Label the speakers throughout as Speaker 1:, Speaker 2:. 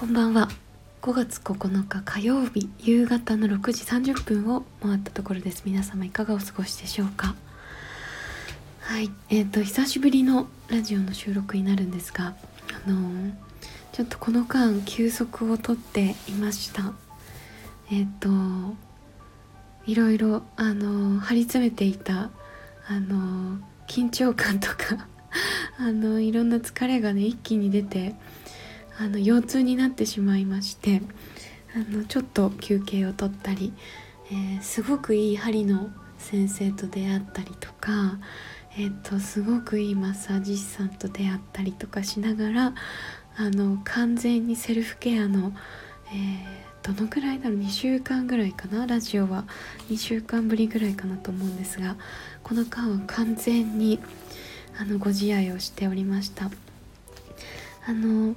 Speaker 1: こんばんは。5月9日火曜日夕方の6時30分を回ったところです。皆様いかがお過ごしでしょうか？はい。えっ、ー、と久しぶりのラジオの収録になるんですがあのー、ちょっとこの間休息をとっていました。えっ、ー、といろいろあの張り詰めていたあの緊張感とか あのいろんな疲れがね一気に出てあの腰痛になってしまいましてあのちょっと休憩を取ったり、えー、すごくいい針の先生と出会ったりとか、えーと、すごくいいマッサージ師さんと出会ったりとかしながらあの完全にセルフケアの、えー、どのくらいだろう2週間ぐらいかなラジオは。2週間ぶりぐらいかなと思うんですがこの間は完全にあのご自愛をしておりました。あの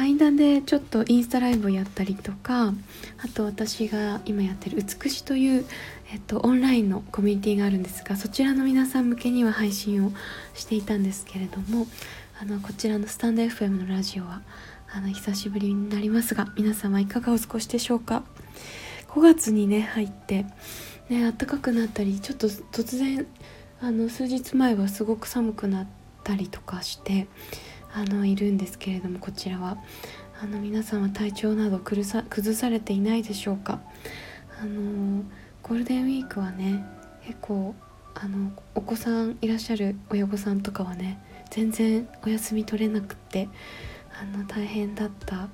Speaker 1: 間でちょっとインスタライブをやったりとかあと私が今やってる「美し」という、えっと、オンラインのコミュニティがあるんですがそちらの皆さん向けには配信をしていたんですけれどもあのこちらのスタンド FM のラジオはあの久しぶりになりますが皆様いかがお過ごしでしょうか？5月にね入ってね暖かくなったりちょっと突然あの数日前はすごく寒くなったりとかしてあのいるんですけれどもこちらは。あの皆さんは体調など崩さ崩されていないでしょうか。あのゴールデンウィークはね結構あのお子さんいらっしゃる親御さんとかはね全然お休み取れなくってあの大変だった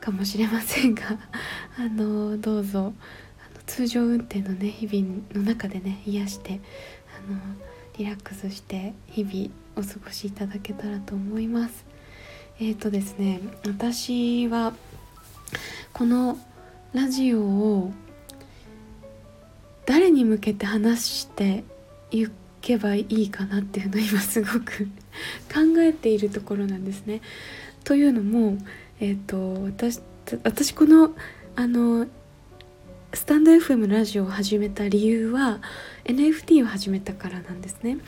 Speaker 1: かもしれませんが あのどうぞあの通常運転のね日々の中でね癒してあのリラックスして日々お過ごしいただけたらと思いますえっ、ー、とですね私はこのラジオを誰に向けて話していけばいいかなっていうのを今すごく 考えているところなんですね。というのも、えーと、私私このあのスタンド FM ラジオを始めた理由は NFT を始めたからなんですね。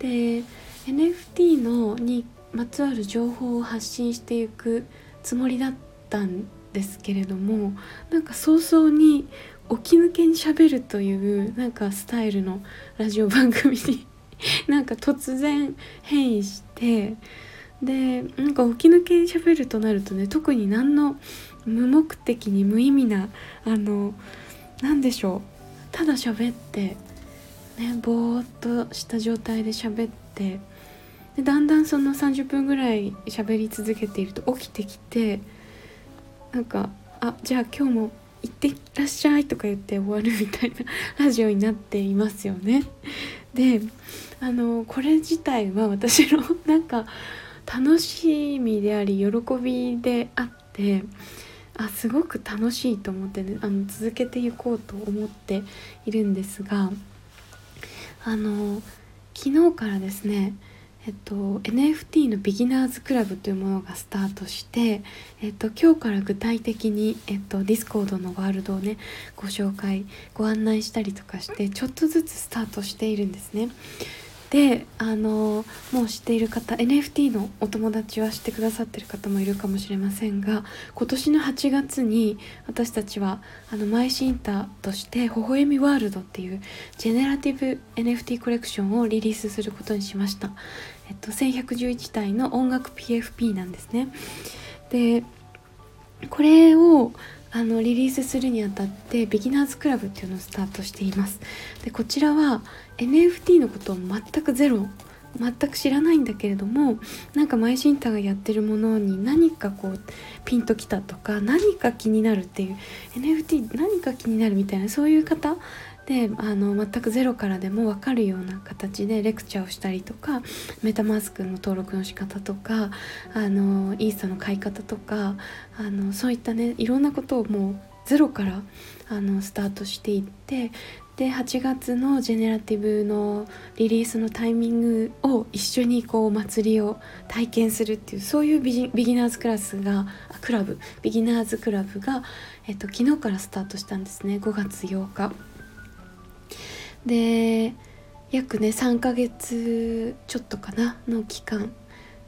Speaker 1: で NFT のにまつわる情報を発信していくつもりだったんですけれどもなんか早々に起き抜けにしゃべるというなんかスタイルのラジオ番組に なんか突然変異してでなんか起き抜けにしゃべるとなるとね特に何の無目的に無意味なあの何でしょうただ喋ってねぼーっとした状態で喋ってでだんだんその30分ぐらい喋り続けていると起きてきてなんか「あじゃあ今日も行ってらっしゃい」とか言って終わるみたいなラジオになっていますよね。であのこれ自体は私のなんか楽しみであり喜びであってあすごく楽しいと思ってねあの続けていこうと思っているんですがあの昨日からですねえっと、NFT のビギナーズクラブというものがスタートして、えっと、今日から具体的に、えっと、ディスコードのワールドをねご紹介ご案内したりとかしてちょっとずつスタートしているんですね。であのもう知っている方 NFT のお友達は知ってくださってる方もいるかもしれませんが今年の8月に私たちはあの maishinta として「微笑みワールド」っていうジェネラティブ NFT コレクションをリリースすることにしました、えっと、1111体の音楽 PFP なんですね。でこれをあのリリースするにあたってビギナーズクラブっていうのをスタートしています。でこちらは NFT のことを全くゼロ全く知らないんだけれどもなんかマイシンタがやってるものに何かこうピンときたとか何か気になるっていう NFT 何か気になるみたいなそういう方であの全くゼロからでも分かるような形でレクチャーをしたりとかメタマスクの登録の仕方とかあのイーサの買い方とかあのそういったねいろんなことをもうゼロからあのスタートしていってで8月のジェネラティブのリリースのタイミングを一緒にこう祭りを体験するっていうそういうビギナーズクラスがクラブビギナーズクラブが、えっと、昨日からスタートしたんですね5月8日。で約ね3ヶ月ちょっとかなの期間、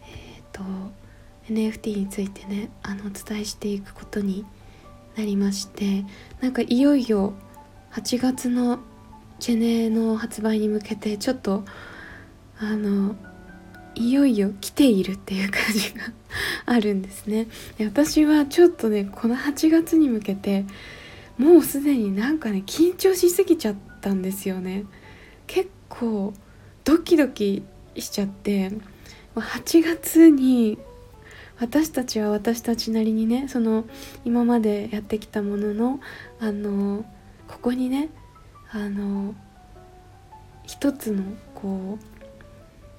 Speaker 1: えーと、NFT についてねあのお伝えしていくことになりましてなんかいよいよ8月のジェネの発売に向けてちょっとあのいよいよ来ているっていう感じが あるんですね。私はちょっとねこの8月に向けてもうすでになんかね緊張しすぎちゃったんですよね。結構ドキドキしちゃって8月に私たちは私たちなりにねその今までやってきたもののあのここにねあの一つのこ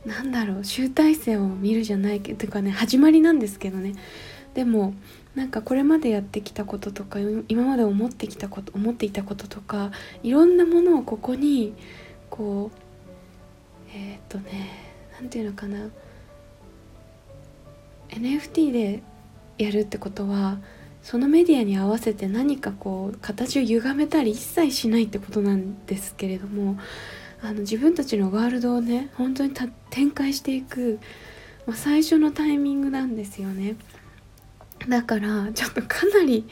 Speaker 1: うなんだろう集大成を見るじゃないけどというかね始まりなんですけどね。でもなんかこれまでやってきたこととか今まで思ってきたこと思っていたこととかいろんなものをここにこうえー、っとね何て言うのかな。NFT でやるってことはそのメディアに合わせて何かこう形を歪めたり一切しないってことなんですけれどもあの自分たちのワールドをね本当に展開していく、まあ、最初のタイミングなんですよね。だからちょっとかなり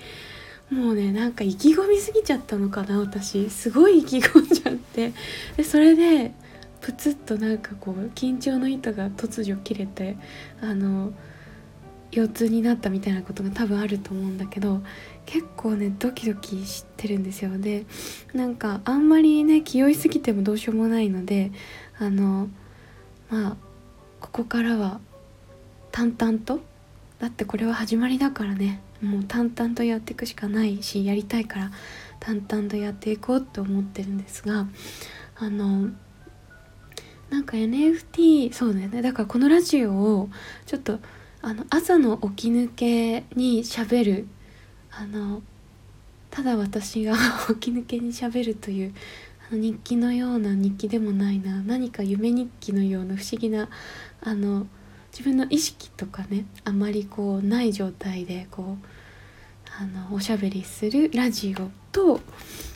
Speaker 1: もうねなんか意気込みすぎちゃったのかな私。すごい意気込んじゃって。でそれでプツッとなんかこう緊張の糸が突如切れてあの腰痛になったみたいなことが多分あると思うんだけど結構ねドキドキしてるんですよ。でなんかあんまりね気負いすぎてもどうしようもないのであのまあここからは淡々とだってこれは始まりだからね。もう淡々とやっていくしかないしやりたいから淡々とやっていこうと思ってるんですがあのなんか NFT そうだよね。だからこのラジオをちょっとあの朝の起き抜けにしゃべるあのただ私が 起き抜けにしゃべるというあの日記のような日記でもないな。何か夢日記のような不思議なあの自分の意識とかねあまりこうない状態でこうあのおしゃべりするラジオと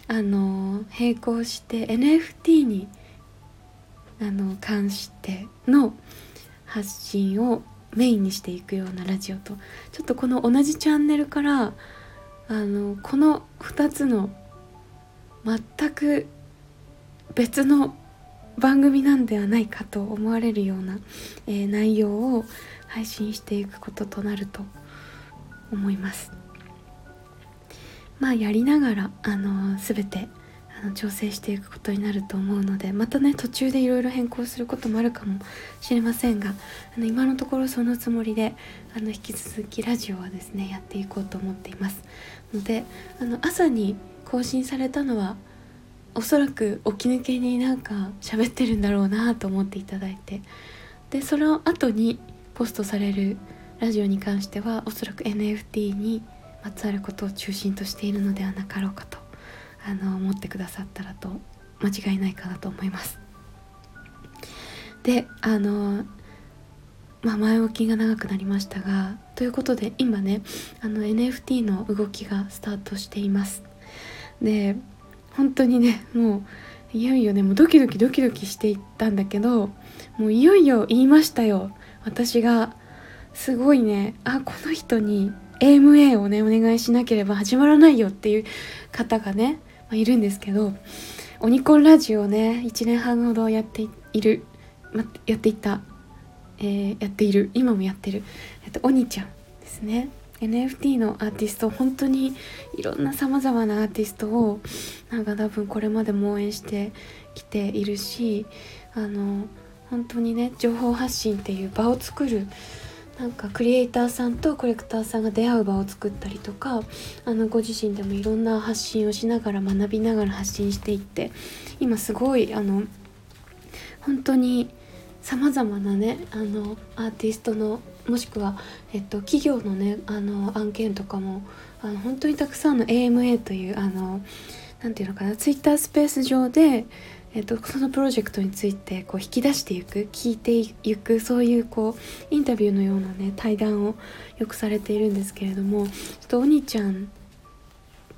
Speaker 1: あの並行して NFT にあの関しての発信をメインにしていくようなラジオとちょっとこの同じチャンネルからあのこの2つの全く別の番組なんではないかと思われるような、えー、内容を配信していくこととなると思います。まあやりながらあの全てあの調整していくことになると思うのでまたね途中でいろいろ変更することもあるかもしれませんがあの今のところそのつもりであの引き続きラジオはですねやっていこうと思っていますのであの朝に更新されたのはおそらく起き抜けになんか喋ってるんだろうなと思っていただいてでその後にポストされるラジオに関してはおそらく NFT にまつわることを中心としているのではなかろうかとあの思ってくださったらと間違いないかなと思います。であのまあ、前置きが長くなりましたがということで今ねあの NFT の動きがスタートしていますで本当にねもういよいよねもうドキドキドキドキしていったんだけどもういよいよ言いましたよ。私がすごいねあこの人に AMA をねお願いしなければ始まらないよっていう方がねまあ、いるんですけどオニコンラジオをね1年半ほどやっている、ま、やっていた、えー、やっている今もやってる、えっと、おにちゃんですね。NFT のアーティスト本当にいろんなさまざまなアーティストをなんか多分これまでも応援してきているしあの本当にね情報発信っていう場を作るなんかクリエイターさんとコレクターさんが出会う場を作ったりとかあのご自身でもいろんな発信をしながら学びながら発信していって今すごいあの本当にさまざまなねあのアーティストのもしくは、えっと、企業のねあの案件とかもあの本当にたくさんの AMA というあのなていうのかなツイッタースペース上でえっと、そのプロジェクトについてこう引き出していく聞いていくそういうこうインタビューのようなね対談をよくされているんですけれどもちょっとお兄ちゃん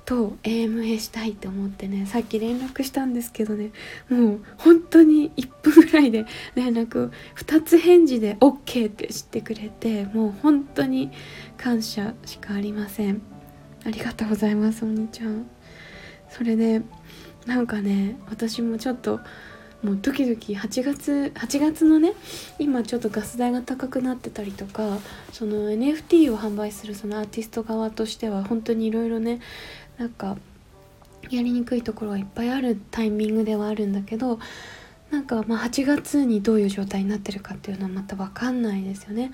Speaker 1: と AMA したいって思ってねさっき連絡したんですけどねもう本当に1分ぐらいで連絡2つ返事で OK って知ってくれてもう本当に感謝しかありません。ありがとうございますお兄ちゃん。それでなんかね私もちょっともうドキドキ8月8月のね今ちょっとガス代が高くなってたりとかその NFT を販売するそのアーティスト側としては本当にいろいろねなんかやりにくいところがいっぱいあるタイミングではあるんだけどなんかまあ8月にどういう状態になってるかっていうのはまた分かんないですよね。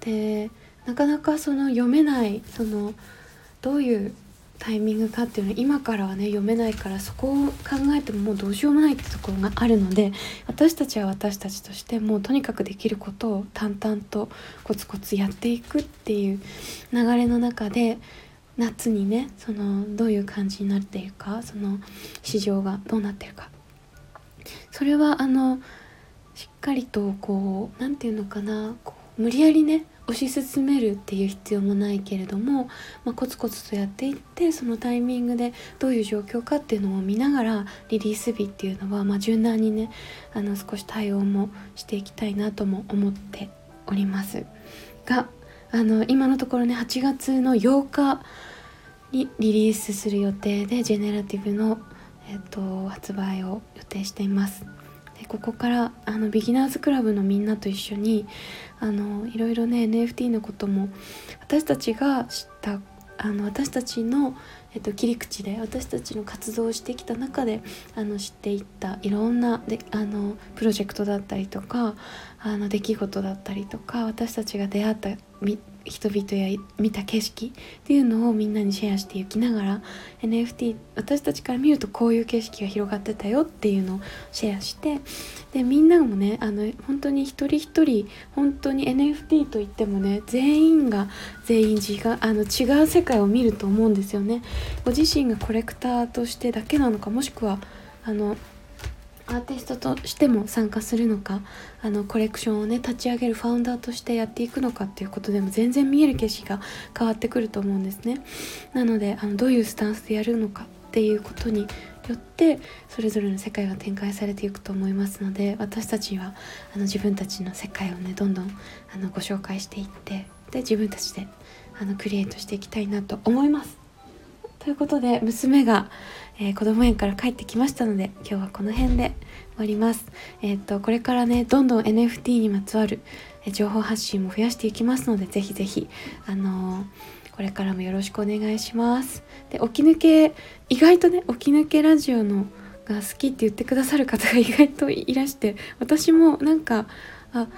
Speaker 1: でなかなかその読めないそのどういうタイミングかっていうのは今からはね読めないからそこを考えてももうどうしようもないってところがあるので私たちは私たちとしてもうとにかくできることを淡々とコツコツやっていくっていう流れの中で夏にねそのどういう感じになっているかその市場がどうなってるか。それはあのしっかりとこう何て言うのかなこう無理やりね推し進めるっていう必要もないけれども、まあ、コツコツとやっていってそのタイミングでどういう状況かっていうのを見ながらリリース日っていうのは、まあ、柔軟にねあの少し対応もしていきたいなとも思っております。があの今のところね8月の8日にリリースする予定でジェネラティブの、えっと、発売を予定しています。でここからあのビギナーズクラブのみんなと一緒にあのいろいろね NFT のことも私たちが知ったあの私たちの、えっと、切り口で私たちの活動をしてきた中であの知っていったいろんなであのプロジェクトだったりとかあの出来事だったりとか私たちが出会った人々や見た景色っていうのをみんなにシェアしていきながら NFT 私たちから見るとこういう景色が広がってたよっていうのをシェアしてでみんなもねあの本当に一人一人本当に NFT といってもね全員が全員違うあの違う世界を見ると思うんですよね。ご自身がコレクターとしてだけなのかもしくはあのアーティストとしても参加するのかあのコレクションをね立ち上げるファウンダーとしてやっていくのかっていうことでも全然見える景色が変わってくると思うんですね。なのであのどういうスタンスでやるのかっていうことによってそれぞれの世界が展開されていくと思いますので私たちはあの自分たちの世界をねどんどんあのご紹介していってで自分たちであのクリエイトしていきたいなと思います。ということで娘がえー、子供園から帰ってきましたので今日はこの辺で終わります。えっ、とこれからねどんどん NFT にまつわる情報発信も増やしていきますのでぜひぜひあのー、これからもよろしくお願いします。で起き抜け意外とね起き抜けラジオのが好きって言ってくださる方が意外といらして私もなんかあ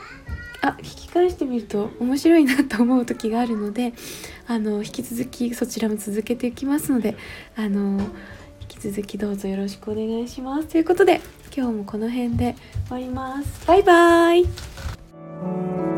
Speaker 1: あ聞き返してみると面白いなと思う時があるのであの引き続きそちらも続けていきますのであの引き続きどうぞよろしくお願いします。ということで今日もこの辺で終わります。バイバーイ。